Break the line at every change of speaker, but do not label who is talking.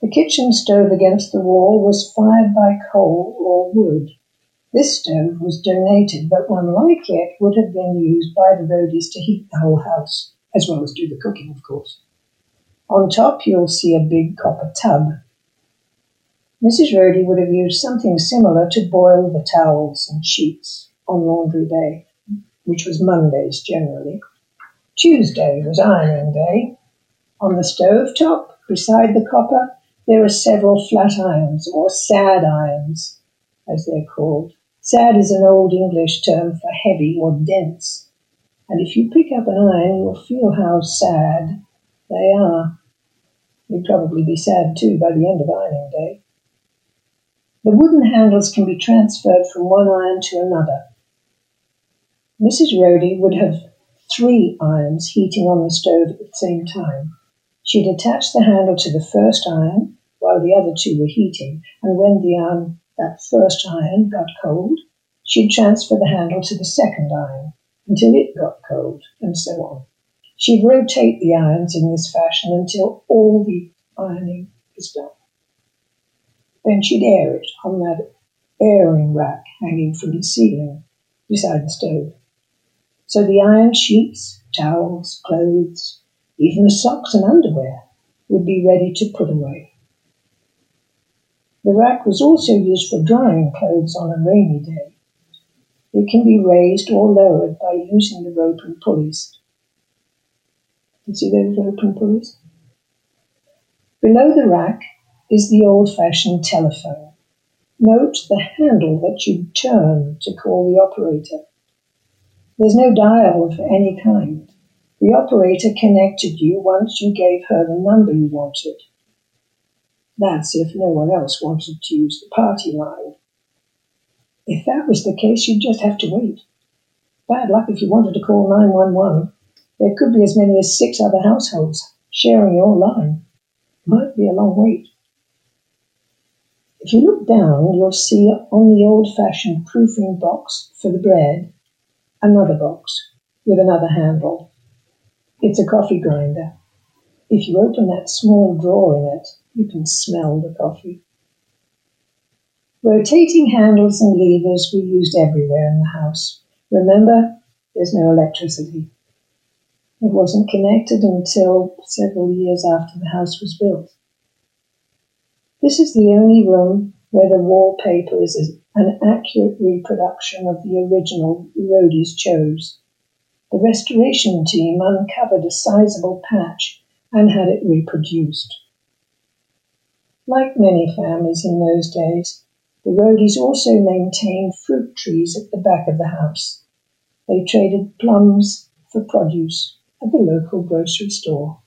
The kitchen stove against the wall was fired by coal or wood. This stove was donated, but one like it would have been used by the roadies to heat the whole house, as well as do the cooking, of course. On top, you'll see a big copper tub. Mrs. Roadie would have used something similar to boil the towels and sheets on laundry day, which was Mondays generally. Tuesday was ironing day. On the stove top, beside the copper, there are several flat irons, or sad irons, as they're called. Sad is an old English term for heavy or dense. And if you pick up an iron, you'll feel how sad they are. You'd probably be sad too by the end of ironing day. The wooden handles can be transferred from one iron to another. Mrs. Roadie would have three irons heating on the stove at the same time. She'd attach the handle to the first iron while the other two were heating, and when the iron, that first iron got cold, she'd transfer the handle to the second iron until it got cold, and so on. She'd rotate the irons in this fashion until all the ironing is done. Then she'd air it on that airing rack hanging from the ceiling beside the stove. So the iron sheets, towels, clothes, even the socks and underwear would be ready to put away. The rack was also used for drying clothes on a rainy day. It can be raised or lowered by using the rope and pulleys. You see those rope and pulleys? Below the rack is the old fashioned telephone. Note the handle that you turn to call the operator. There's no dial of any kind. The operator connected you once you gave her the number you wanted. That's if no one else wanted to use the party line. If that was the case, you'd just have to wait. Bad luck if you wanted to call 911. There could be as many as six other households sharing your line. Might be a long wait. If you look down, you'll see on the old fashioned proofing box for the bread another box with another handle. It's a coffee grinder. If you open that small drawer in it, you can smell the coffee. Rotating handles and levers were used everywhere in the house. Remember, there's no electricity. It wasn't connected until several years after the house was built. This is the only room where the wallpaper is an accurate reproduction of the original the chose. The restoration team uncovered a sizable patch and had it reproduced. Like many families in those days, the roadies also maintained fruit trees at the back of the house. They traded plums for produce at the local grocery store.